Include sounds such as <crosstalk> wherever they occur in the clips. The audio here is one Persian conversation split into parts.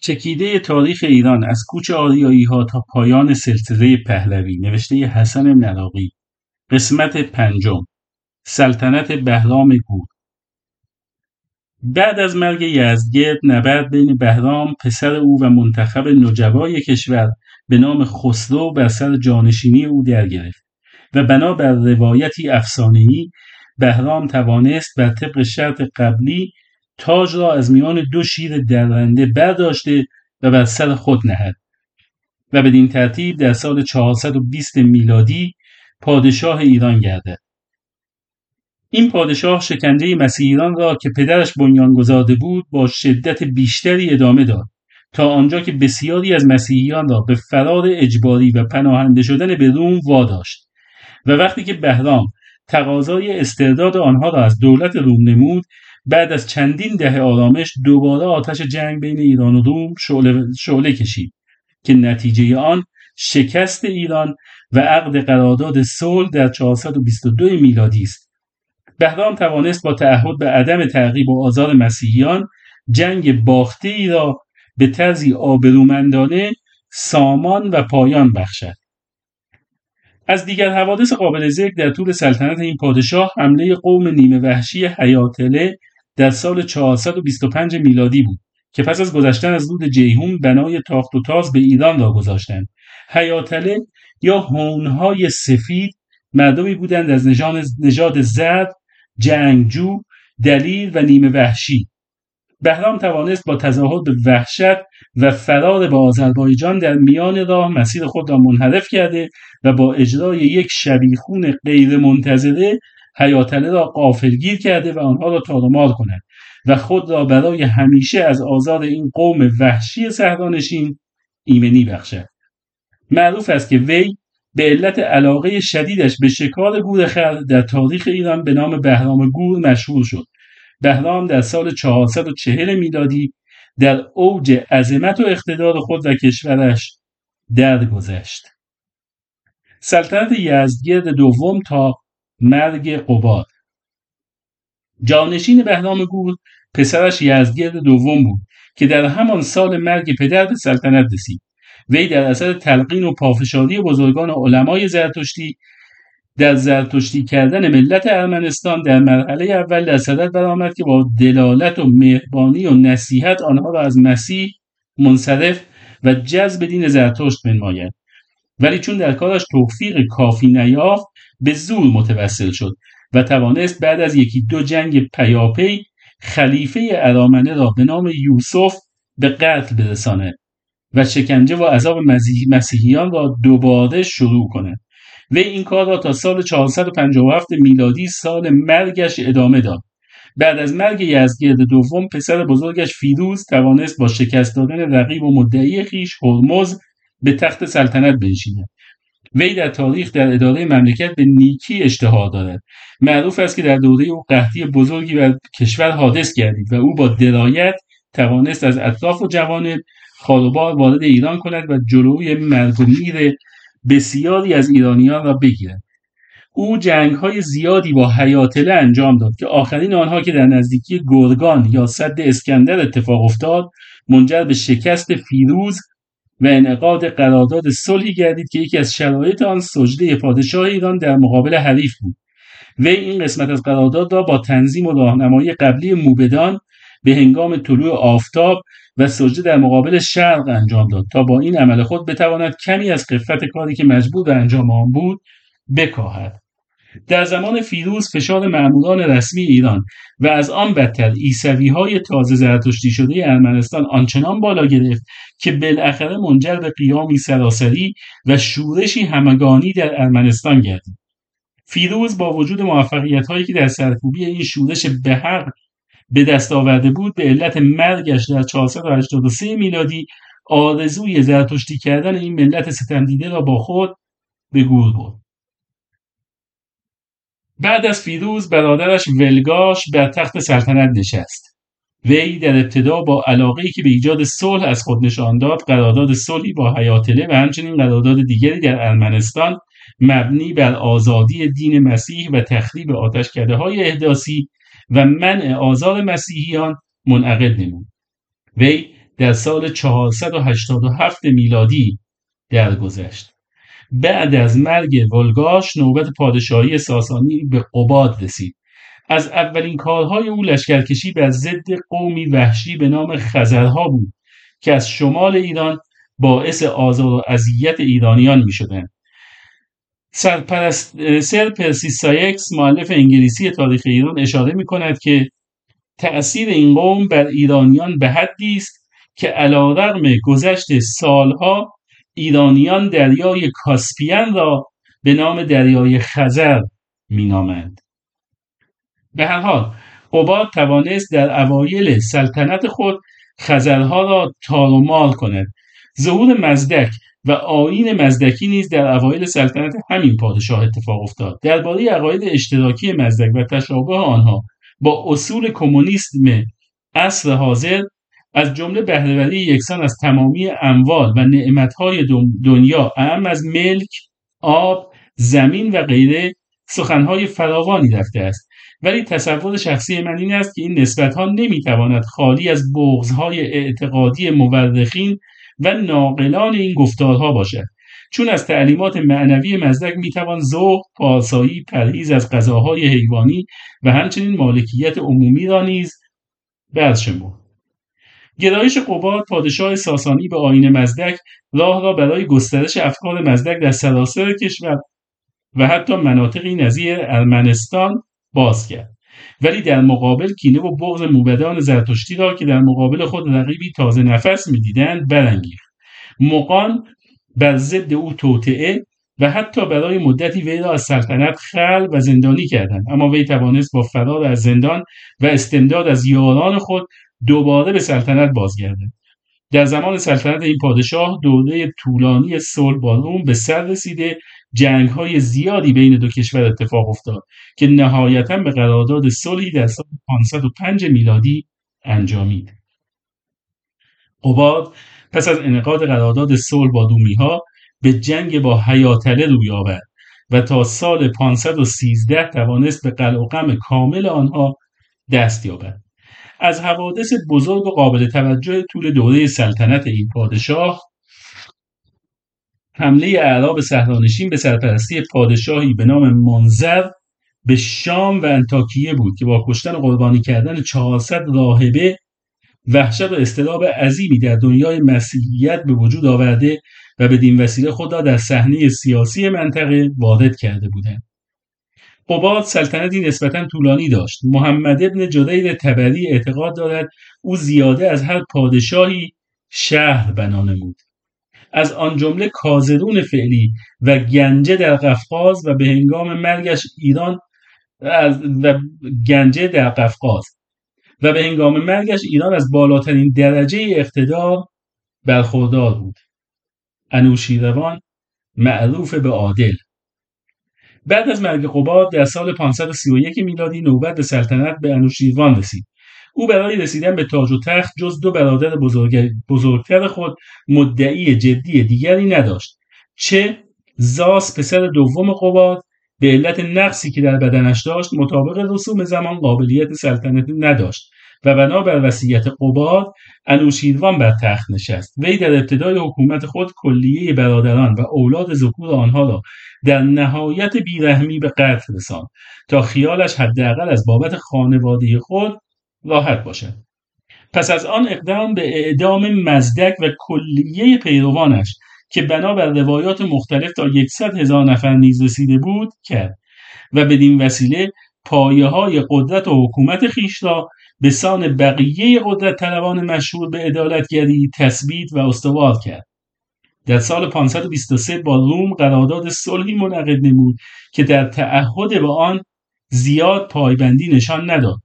چکیده تاریخ ایران از کوچ ها تا پایان سلسله پهلوی نوشته حسن نراقی قسمت پنجم. سلطنت بهرام گور. بعد از مرگ یزدگرد نبرد بین بهرام پسر او و منتخب نجبای کشور به نام خسرو بر سر جانشینی او در گرفت و بنابر روایتی افسانه‌ای بهرام توانست بر طبق شرط قبلی تاج را از میان دو شیر درنده برداشته و بر سر خود نهد و بدین ترتیب در سال 420 میلادی پادشاه ایران گردد. این پادشاه شکنجه مسیحیان را که پدرش بنیان گذارده بود با شدت بیشتری ادامه داد تا آنجا که بسیاری از مسیحیان را به فرار اجباری و پناهنده شدن به روم واداشت و وقتی که بهرام تقاضای استرداد آنها را از دولت روم نمود بعد از چندین دهه آرامش دوباره آتش جنگ بین ایران و روم شعله, کشید که نتیجه آن شکست ایران و عقد قرارداد صلح در 422 میلادی است. بهرام توانست با تعهد به عدم تعقیب و آزار مسیحیان جنگ باخته ای را به طرزی آبرومندانه سامان و پایان بخشد. از دیگر حوادث قابل ذکر در طول سلطنت این پادشاه حمله قوم نیمه وحشی حیاتله در سال 425 میلادی بود که پس از گذشتن از رود جیهون بنای تاخت و تاز به ایران را گذاشتند حیاتله یا هونهای سفید مردمی بودند از نژاد زرد جنگجو دلیل و نیمه وحشی. بهرام توانست با تظاهر به وحشت و فرار به آذربایجان در میان راه مسیر خود را منحرف کرده و با اجرای یک شبیخون غیر منتظره حیاتله را قافلگیر کرده و آنها را تارمار کند و خود را برای همیشه از آزار این قوم وحشی سهرانشین ایمنی بخشد. معروف است که وی به علت علاقه شدیدش به شکار گورخر در تاریخ ایران به نام بهرام گور مشهور شد. بهرام در سال 440 میلادی در اوج عظمت و اقتدار خود و کشورش درگذشت. سلطنت یزدگرد دوم تا مرگ قباد. جانشین بهرام گور پسرش یزدگرد دوم بود که در همان سال مرگ پدر به سلطنت رسید. وی در اثر تلقین و پافشاری بزرگان و علمای زرتشتی در زرتشتی کردن ملت ارمنستان در مرحله اول در صدد برآمد که با دلالت و مهربانی و نصیحت آنها را از مسیح منصرف و جذب دین زرتشت منماید ولی چون در کارش توفیق کافی نیافت به زور متوسل شد و توانست بعد از یکی دو جنگ پیاپی خلیفه ارامنه را به نام یوسف به قتل برساند و شکنجه و عذاب مسیحیان را دوباره شروع کند وی این کار را تا سال 457 میلادی سال مرگش ادامه داد. بعد از مرگ یزدگرد دوم پسر بزرگش فیروز توانست با شکست دادن رقیب و مدعی خیش هرمز به تخت سلطنت بنشیند. وی در تاریخ در اداره مملکت به نیکی اشتهار دارد. معروف است که در دوره او قحطی بزرگی بر کشور حادث گردید و او با درایت توانست از اطراف و جوانب خالوبار وارد ایران کند و جلوی مرگ و میر بسیاری از ایرانیان را بگیرد. او جنگ های زیادی با حیاتله انجام داد که آخرین آنها که در نزدیکی گرگان یا صد اسکندر اتفاق افتاد منجر به شکست فیروز و انعقاد قرارداد صلحی گردید که یکی از شرایط آن سجده پادشاه ایران در مقابل حریف بود. وی این قسمت از قرارداد را با تنظیم و راهنمایی قبلی موبدان به هنگام طلوع آفتاب و سجده در مقابل شرق انجام داد تا با این عمل خود بتواند کمی از قفت کاری که مجبور به انجام آن بود بکاهد. در زمان فیروز فشار معمولان رسمی ایران و از آن بدتر ایسوی های تازه زرتشتی شده ارمنستان آنچنان بالا گرفت که بالاخره منجر به قیامی سراسری و شورشی همگانی در ارمنستان گردید. فیروز با وجود موفقیت هایی که در سرکوبی این شورش به حق به دست آورده بود به علت مرگش در 483 میلادی آرزوی زرتشتی کردن این ملت ستمدیده را با خود به گور برد. بعد از فیروز برادرش ولگاش بر تخت سلطنت نشست. وی در ابتدا با علاقه که به ایجاد صلح از خود نشان داد قرارداد صلحی با حیاتله و همچنین قرارداد دیگری در ارمنستان مبنی بر آزادی دین مسیح و تخریب آتشکده های احداثی و منع آزار مسیحیان منعقد نمود. وی در سال 487 میلادی درگذشت. بعد از مرگ ولگاش نوبت پادشاهی ساسانی به قباد رسید از اولین کارهای او لشکرکشی بر ضد قومی وحشی به نام خزرها بود که از شمال ایران باعث آزار و اذیت ایرانیان می شدن. سر پرسی سایکس مؤلف انگلیسی تاریخ ایران اشاره می کند که تأثیر این قوم بر ایرانیان به حدی است که علیرغم گذشت سالها ایرانیان دریای کاسپیان را به نام دریای خزر مینامند. به هر حال قباد توانست در اوایل سلطنت خود خزرها را تارومال کند. ظهور مزدک و آین مزدکی نیز در اوایل سلطنت همین پادشاه اتفاق افتاد. درباره عقاید اشتراکی مزدک و تشابه آنها با اصول کمونیسم عصر حاضر از جمله بهرهوری یکسان از تمامی اموال و نعمتهای دنیا اهم از ملک آب زمین و غیره سخنهای فراوانی رفته است. ولی تصور شخصی من این است که این نسبت ها نمی‌تواند خالی از بغزهای اعتقادی مورخین و ناقلان این گفتارها باشد. چون از تعلیمات معنوی مزدک می‌توان ذوق پاسایی پرهیز از غذاهای حیوانی و همچنین مالکیت عمومی را نیز برشمرد. گرایش قباد پادشاه ساسانی به آین مزدک راه را برای گسترش افکار مزدک در سراسر کشور و حتی مناطقی نظیر ارمنستان باز کرد. ولی در مقابل کینه و بغض موبدان زرتشتی را که در مقابل خود رقیبی تازه نفس می‌دیدند برانگیخت. مقان بر ضد او توطعه و حتی برای مدتی وی را از سلطنت خل و زندانی کردند. اما وی توانست با فرار از زندان و استمداد از یاران خود دوباره به سلطنت بازگردد در زمان سلطنت این پادشاه دوره طولانی صلح با روم به سر رسیده جنگ های زیادی بین دو کشور اتفاق افتاد که نهایتا به قرارداد صلحی در سال 505 میلادی انجامید قباد پس از انعقاد قرارداد صلح با دومی ها به جنگ با حیاتله روی آورد و تا سال 513 توانست به قلع کامل آنها دست یابد. از حوادث بزرگ و قابل توجه طول دوره سلطنت این پادشاه حمله اعراب صحرانشین به سرپرستی پادشاهی به نام منظر به شام و انتاکیه بود که با کشتن و قربانی کردن 400 راهبه وحشت و استراب عظیمی در دنیای مسیحیت به وجود آورده و بدین وسیله خود را در صحنه سیاسی منطقه وارد کرده بودند. قباد سلطنتی نسبتا طولانی داشت. محمد ابن جدیر تبری اعتقاد دارد او زیاده از هر پادشاهی شهر بنا نمود. از آن جمله کازرون فعلی و گنجه در قفقاز و به هنگام مرگش ایران و گنجه در قفقاز و به هنگام مرگش ایران از بالاترین درجه اقتدار برخوردار بود. انوشیروان معروف به عادل. بعد از مرگ قباد در سال 531 میلادی نوبت به سلطنت به انوشیروان رسید. او برای رسیدن به تاج و تخت جز دو برادر بزرگتر خود مدعی جدی دیگری نداشت. چه زاس پسر دوم قباد به علت نقصی که در بدنش داشت مطابق رسوم زمان قابلیت سلطنت نداشت. و بنابر وصیت قباد انوشیروان بر تخت نشست. وی در ابتدای حکومت خود کلیه برادران و اولاد ذکور آنها را در نهایت بیرحمی به قتل رساند تا خیالش حداقل از بابت خانواده خود راحت باشد. پس از آن اقدام به اعدام مزدک و کلیه پیروانش که بنابر روایات مختلف تا یکصد هزار نفر نیز رسیده بود کرد و بدین وسیله پایه های قدرت و حکومت خیش را به سان بقیه قدرت طلبان مشهور به عدالتگری تثبیت و استوار کرد. در سال 523 با روم قرارداد صلحی منعقد نمود که در تعهد به آن زیاد پایبندی نشان نداد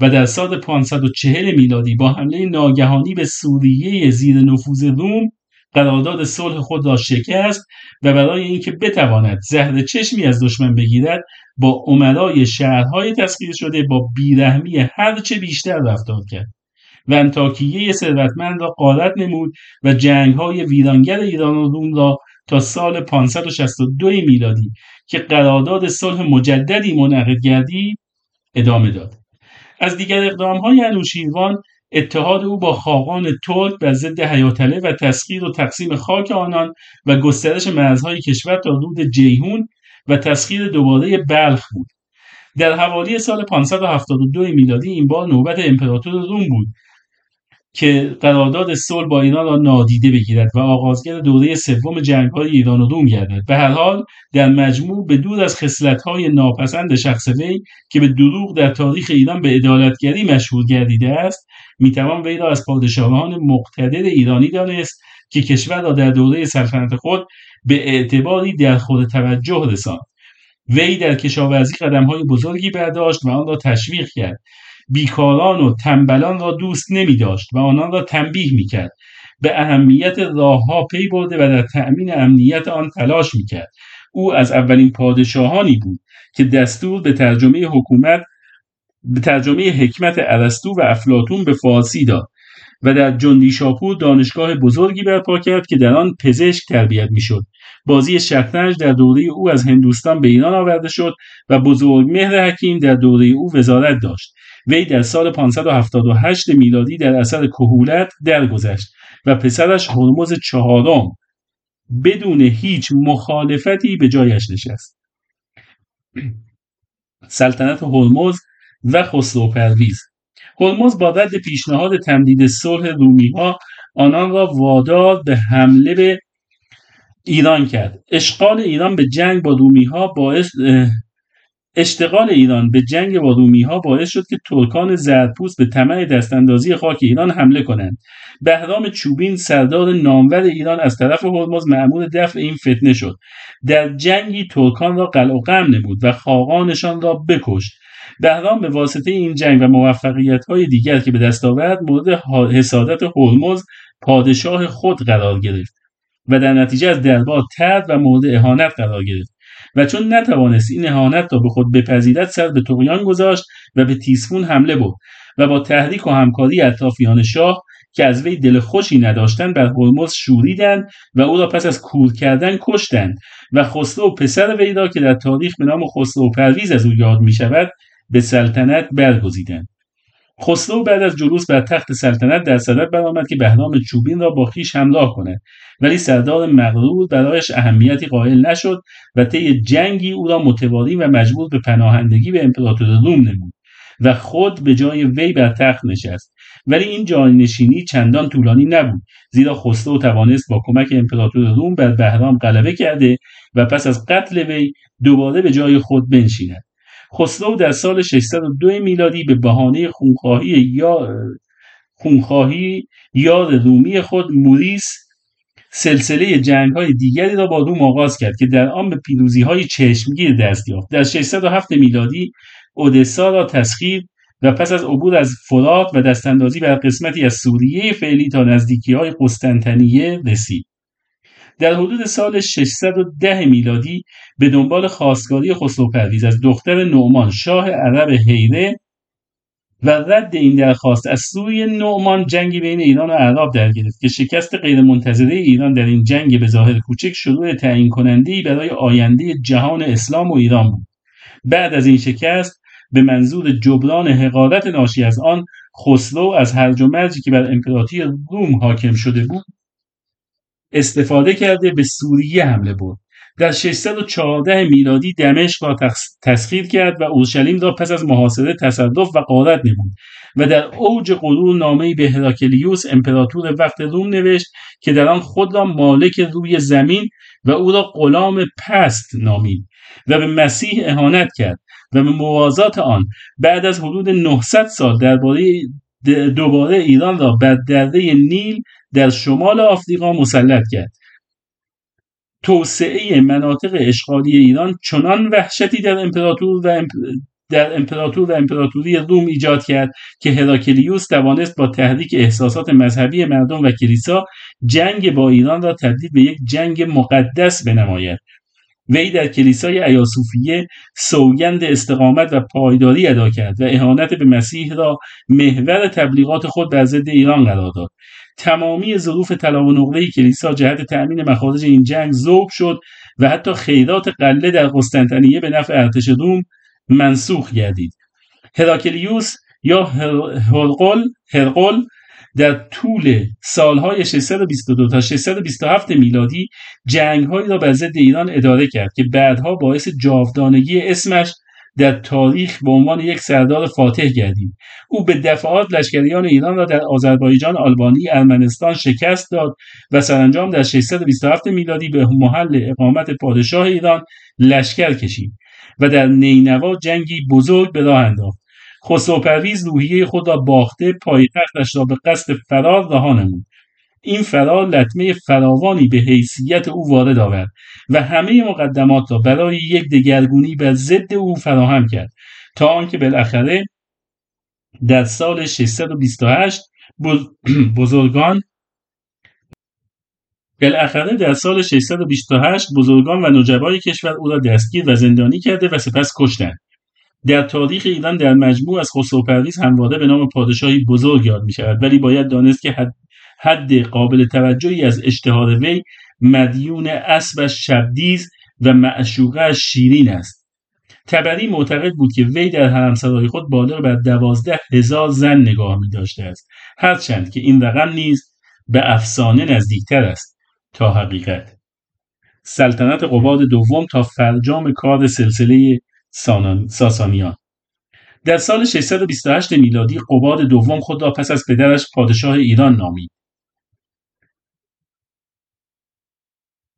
و در سال 540 میلادی با حمله ناگهانی به سوریه زیر نفوذ روم قرارداد صلح خود را شکست و برای اینکه بتواند زهر چشمی از دشمن بگیرد با عمرای شهرهای تسخیر شده با بیرحمی هرچه بیشتر رفتار کرد. و انتاکیه ثروتمند را قارت نمود و جنگهای ویرانگر ایران و روم را تا سال 562 میلادی که قرارداد صلح مجددی منعقد گردید ادامه داد. از دیگر اقدام های انوشیروان اتحاد او با خاقان ترک بر ضد حیاتله و تسخیر و تقسیم خاک آنان و گسترش مرزهای کشور تا رود جیهون و تسخیر دوباره بلخ بود. در حوالی سال 572 میلادی این بار نوبت امپراتور روم بود که قرارداد صلح با ایران را نادیده بگیرد و آغازگر دوره سوم جنگهای ایران و روم گردد. به هر حال در مجموع به دور از خصلت‌های ناپسند شخص وی که به دروغ در تاریخ ایران به عدالتگری مشهور گردیده است می‌توان وی را از پادشاهان مقتدر ایرانی دانست که کشور را در دوره سلطنت خود به اعتباری در خود توجه رساند. وی در کشاورزی قدمهای بزرگی برداشت و آن را تشویق کرد. بیکاران و تنبلان را دوست نمی داشت و آنان را تنبیه می کرد به اهمیت راهها پی برده و در تأمین امنیت آن تلاش می کرد او از اولین پادشاهانی بود که دستور به ترجمه حکومت به ترجمه حکمت ارسطو و افلاتون به فارسی داد و در جندی شاپور دانشگاه بزرگی برپا کرد که در آن پزشک تربیت می‌شد. بازی شطرنج در دوره او از هندوستان به ایران آورده شد و بزرگ مهر حکیم در دوره او وزارت داشت. وی در سال 578 میلادی در اثر کهولت درگذشت و پسرش هرمز چهارم بدون هیچ مخالفتی به جایش نشست. سلطنت هرمز و خسرو پرویز. هرمز با رد پیشنهاد تمدید صلح رومی ها آنان را وادار به حمله به ایران کرد. اشغال ایران به جنگ با رومی ها باعث اشتغال ایران به جنگ با رومی ها باعث شد که ترکان زرپوست به طمع دستاندازی خاک ایران حمله کنند. بهرام چوبین سردار نامور ایران از طرف هرمز معمول دفع این فتنه شد. در جنگی ترکان را قلع و نمود و خاقانشان را بکشت. بهرام به واسطه این جنگ و موفقیت های دیگر که به دست آورد مورد حسادت هرمز پادشاه خود قرار گرفت و در نتیجه از دربار ترد و مورد اهانت قرار گرفت. و چون نتوانست این اهانت را به خود بپذیرد سر به تقیان گذاشت و به تیسفون حمله برد و با تحریک و همکاری اطرافیان شاه که از وی دل خوشی نداشتند بر هرمز شوریدند و او را پس از کور کردن کشتند و خسرو پسر وی را که در تاریخ به نام خسرو پرویز از او یاد می شود به سلطنت برگزیدند خسرو بعد از جلوس بر تخت سلطنت در صدد برآمد که بهرام چوبین را با خویش همراه کند ولی سردار مغرور برایش اهمیتی قائل نشد و طی جنگی او را متواری و مجبور به پناهندگی به امپراتور روم نمود و خود به جای وی بر تخت نشست. ولی این جانشینی چندان طولانی نبود زیرا خسرو توانست با کمک امپراتور روم بر بهرام غلبه کرده و پس از قتل وی دوباره به جای خود بنشیند. خسرو در سال 602 میلادی به بهانه خونخواهی یا خونخواهی یاد رومی خود موریس سلسله جنگ های دیگری را با روم آغاز کرد که در آن به پیروزی های چشمگیر دست یافت. در 607 میلادی اودسا را تسخیر و پس از عبور از فرات و دستاندازی بر قسمتی از سوریه فعلی تا نزدیکی های قسطنطنیه رسید. در حدود سال 610 میلادی به دنبال خواستگاری خسرو پرویز از دختر نعمان شاه عرب حیره و رد این درخواست از سوی نعمان جنگی بین ایران و عرب در گرفت که شکست غیرمنتظره ایران در این جنگ به ظاهر کوچک شروع تعیین کننده برای آینده جهان اسلام و ایران بود. بعد از این شکست به منظور جبران حقارت ناشی از آن خسرو از هرج و مرجی که بر امپراتوری روم حاکم شده بود استفاده کرده به سوریه حمله برد. در 614 میلادی دمشق را تسخیر کرد و اورشلیم را پس از محاصره تصرف و قارت نمود و در اوج غرور نامهای به هراکلیوس امپراتور وقت روم نوشت که در آن خود را مالک روی زمین و او را غلام پست نامید و به مسیح اهانت کرد و به موازات آن بعد از حدود 900 سال درباره دوباره ایران را بر دره نیل در شمال آفریقا مسلط کرد. توسعه مناطق اشغالی ایران چنان وحشتی در امپراتور و در امپراتور و امپراتوری روم ایجاد کرد که هراکلیوس توانست با تحریک احساسات مذهبی مردم و کلیسا جنگ با ایران را تبدیل به یک جنگ مقدس بنماید. وی در کلیسای ایاسوفیه سوگند استقامت و پایداری ادا کرد و اهانت به مسیح را محور تبلیغات خود بر ضد ایران قرار داد. تمامی ظروف طلا و نقره کلیسا جهت تأمین مخارج این جنگ ذوب شد و حتی خیرات قله در قسطنطنیه به نفع ارتش روم منسوخ گردید. هراکلیوس یا هرقل هرقل در طول سالهای 622 تا 627 میلادی جنگهایی را بر ضد ایران اداره کرد که بعدها باعث جاودانگی اسمش در تاریخ به عنوان یک سردار فاتح گردید. او به دفعات لشکریان ایران را در آذربایجان آلبانی ارمنستان شکست داد و سرانجام در 627 میلادی به محل اقامت پادشاه ایران لشکر کشید و در نینوا جنگی بزرگ به راه انداخت. خسرو پرویز روحیه خود را باخته پایتختش را به قصد فرار رها نمود. این فرار لطمه فراوانی به حیثیت او وارد آورد و همه مقدمات را برای یک دگرگونی بر ضد او فراهم کرد تا آنکه بالاخره در سال 628 <clears throat> بزرگان بالاخره در سال 628 بزرگان و نجبای کشور او را دستگیر و زندانی کرده و سپس کشتند. در تاریخ ایران در مجموع از خسرو پرویز همواره به نام پادشاهی بزرگ یاد می شود ولی باید دانست که حد, حد قابل توجهی از اشتهار وی مدیون اسبش شبدیز و معشوقه شیرین است. تبری معتقد بود که وی در حرمسرای خود بالغ بر دوازده هزار زن نگاه می داشته است هرچند که این رقم نیز به افسانه نزدیکتر است تا حقیقت. سلطنت قباد دوم تا فرجام کار سلسله ساسانیان. در سال 628 میلادی قباد دوم خود را پس از پدرش پادشاه ایران نامید.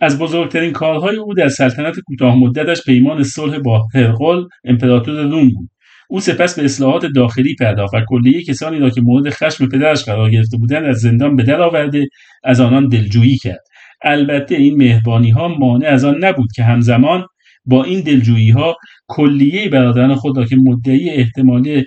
از بزرگترین کارهای او در سلطنت کوتاه مدتش پیمان صلح با هرقل امپراتور روم بود. او سپس به اصلاحات داخلی پرداخت و کلیه کسانی را که مورد خشم پدرش قرار گرفته بودند از زندان به در آورده از آنان دلجویی کرد. البته این مهربانی ها مانع از آن نبود که همزمان با این دلجویی ها کلیه برادران خود را که مدعی احتمالی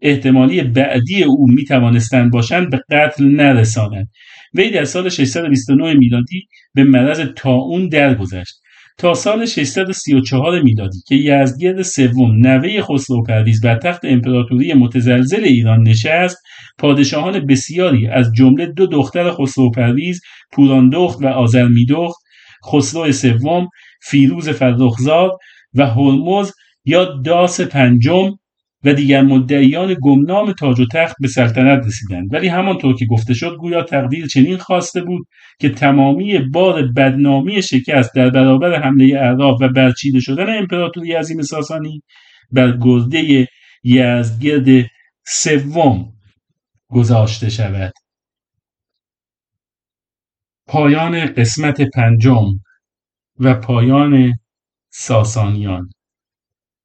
احتمالی بعدی او می توانستند باشند به قتل نرسانند. وی در سال 629 میلادی به مرض تاون درگذشت. تا سال 634 میلادی که یزدگرد سوم نوه خسرو پرویز بر تخت امپراتوری متزلزل ایران نشست پادشاهان بسیاری از جمله دو دختر خسرو پرویز پوراندخت و آزرمیدخت خسرو سوم فیروز فرخزاد و هرمز یا داس پنجم و دیگر مدعیان گمنام تاج و تخت به سلطنت رسیدند. ولی همانطور که گفته شد گویا تقدیر چنین خواسته بود که تمامی بار بدنامی شکست در برابر حمله اعراب و برچیده شدن امپراتوری عظیم ساسانی بر گرده یزدگرد سوم گذاشته شود. پایان قسمت پنجم و پایان ساسانیان.